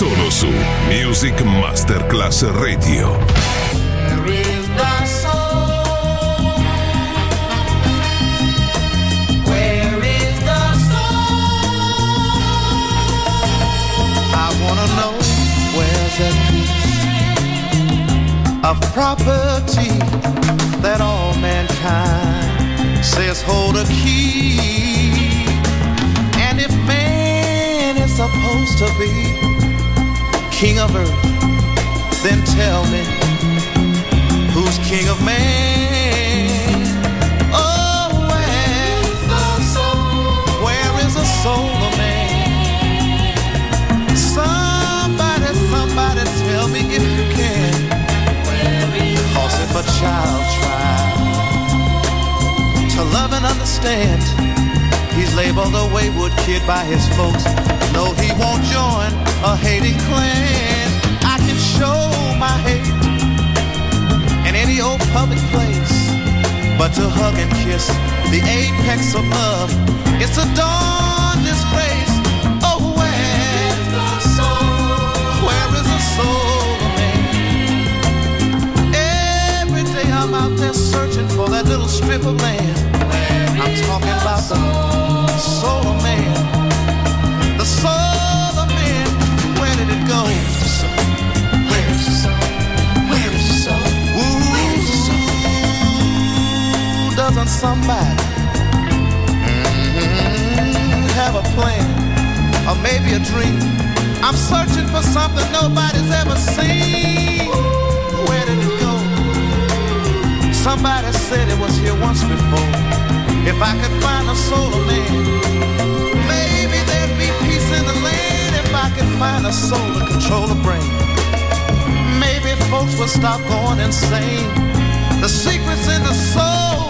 Solo su Music Masterclass Radio. Where is the store? I wanna know where's that piece of property that all mankind says hold a key. And if man is supposed to be king of earth, then tell me who's king of man? Oh, where, where is soul of man? Somebody, somebody tell me if you can. Cause if a child tries to love and understand, he's labeled a wayward kid by his folks. No, he won't join a hating clan. I can show my hate in any old public place. But to hug and kiss the apex of love, it's a dawn disgrace. Oh, where where is the soul of man? Every day I'm out there searching for that little strip of land. A soul to control the brain, maybe folks would stop going insane. The secrets in the soul,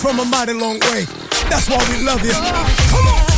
from a mighty long way. That's why we love you. Come on.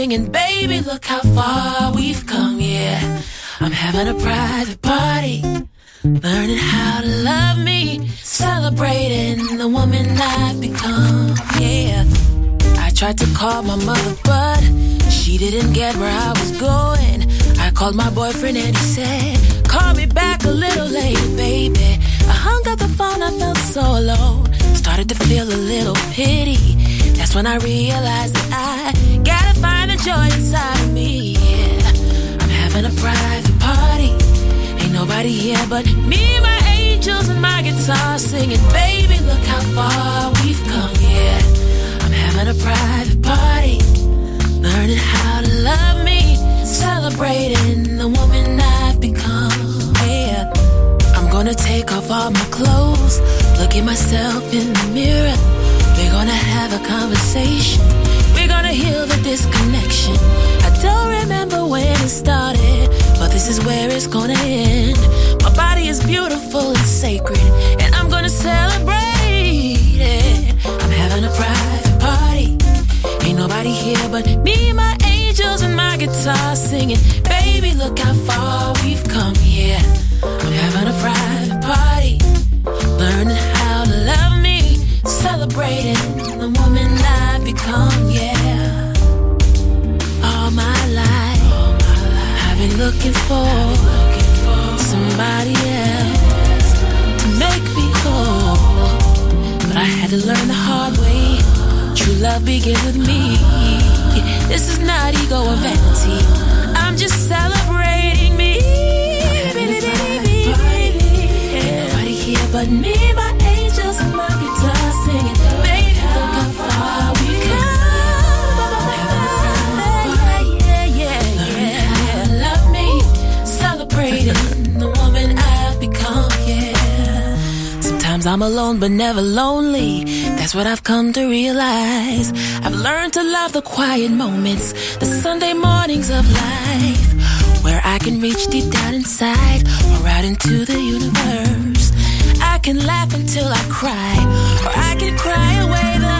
Singing. Baby, look how far we've come, yeah. I'm having a private party. Learning how to love me. Celebrating the woman I've become, yeah. I tried to call my mother, but she didn't get where I was going. I called my boyfriend and he said, Call me back a little later, baby. I hung up the phone, I felt so alone. Started to feel a little pity. That's when I realized that I gotta joy inside of me. Yeah. I'm having a private party. Ain't nobody here but me, my angels, and my guitar singing. Baby, look how far we've come, yeah. I'm having a private party. Learning how to love me. Celebrating the woman I've become, yeah. I'm gonna take off all my clothes. Look at myself in the mirror. We're gonna have a conversation. Gonna heal the disconnection. I don't remember when it started, but this is where it's gonna end. My body is beautiful and sacred, and I'm gonna celebrate it. I'm having a private party. Ain't nobody here but me, my angels, and my guitar singing. Baby, look how far looking for somebody else to make me whole. But I had to learn the hard way. True love begins with me. This is not ego or vanity. I'm just celebrating me. Ain't nobody here but me, I'm alone but never lonely. That's what I've come to realize. I've learned to love the quiet moments, the Sunday mornings of life, where I can reach deep down inside or out into the universe. I can laugh until I cry, or I can cry away the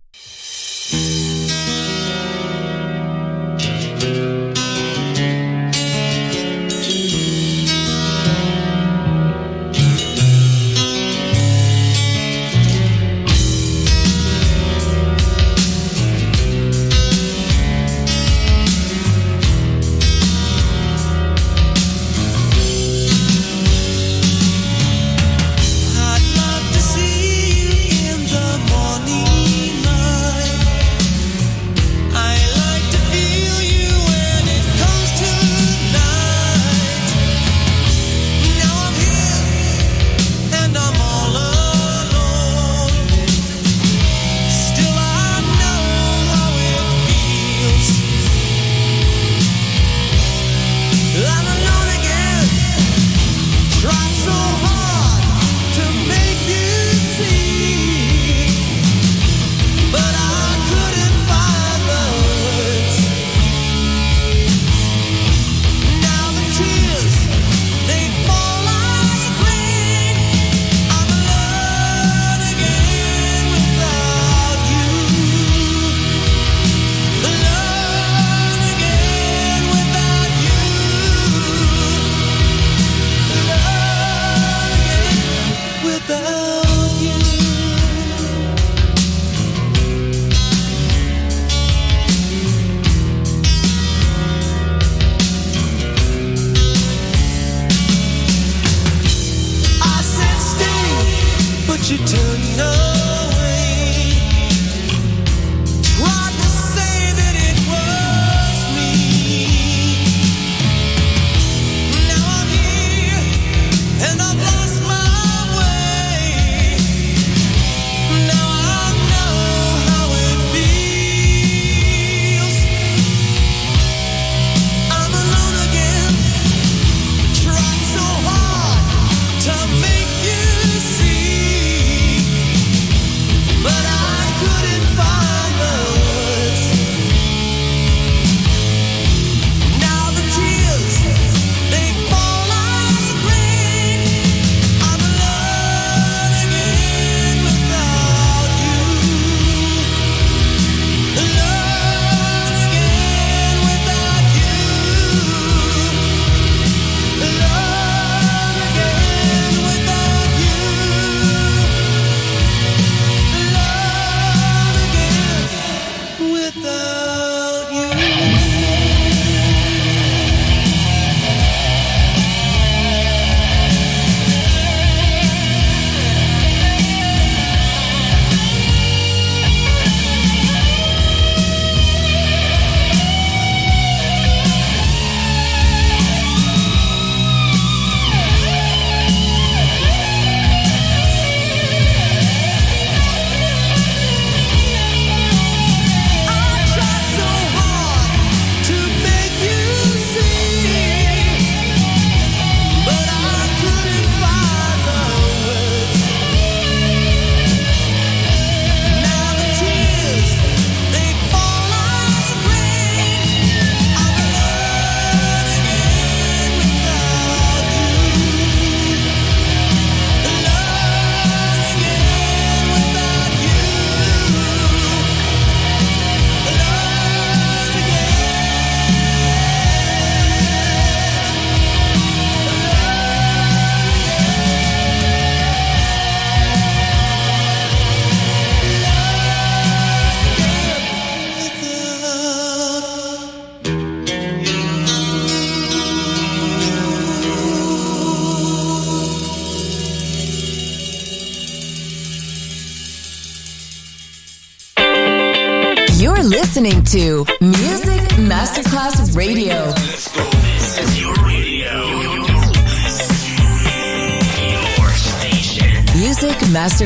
Música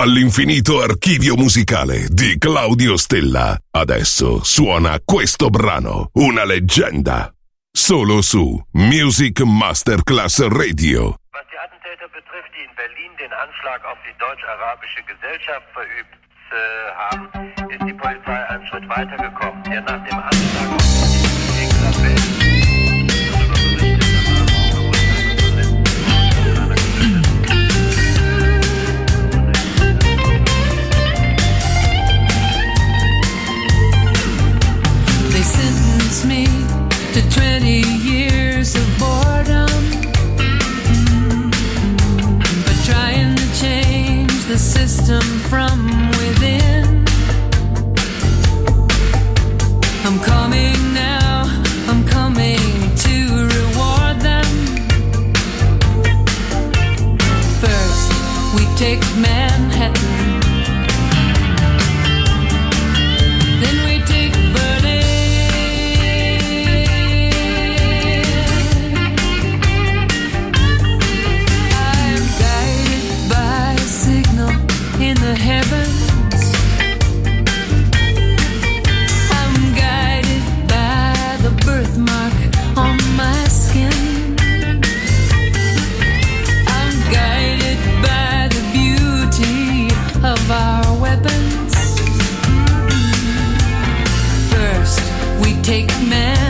dall'infinito archivio musicale di Claudio Stella. Adesso suona questo brano, una leggenda. Solo su Music Masterclass Radio. Was die Attentäter betrifft, die in Berlin den Anschlag auf die deutsch-arabische Gesellschaft verübt äh, haben, ist die Polizei einen Schritt weitergekommen. Denn nach dem Anschlag auf die They sentenced me to 20 years of boredom But trying to change the system from within. I'm coming now, I'm coming to reward them. First, we take man. take a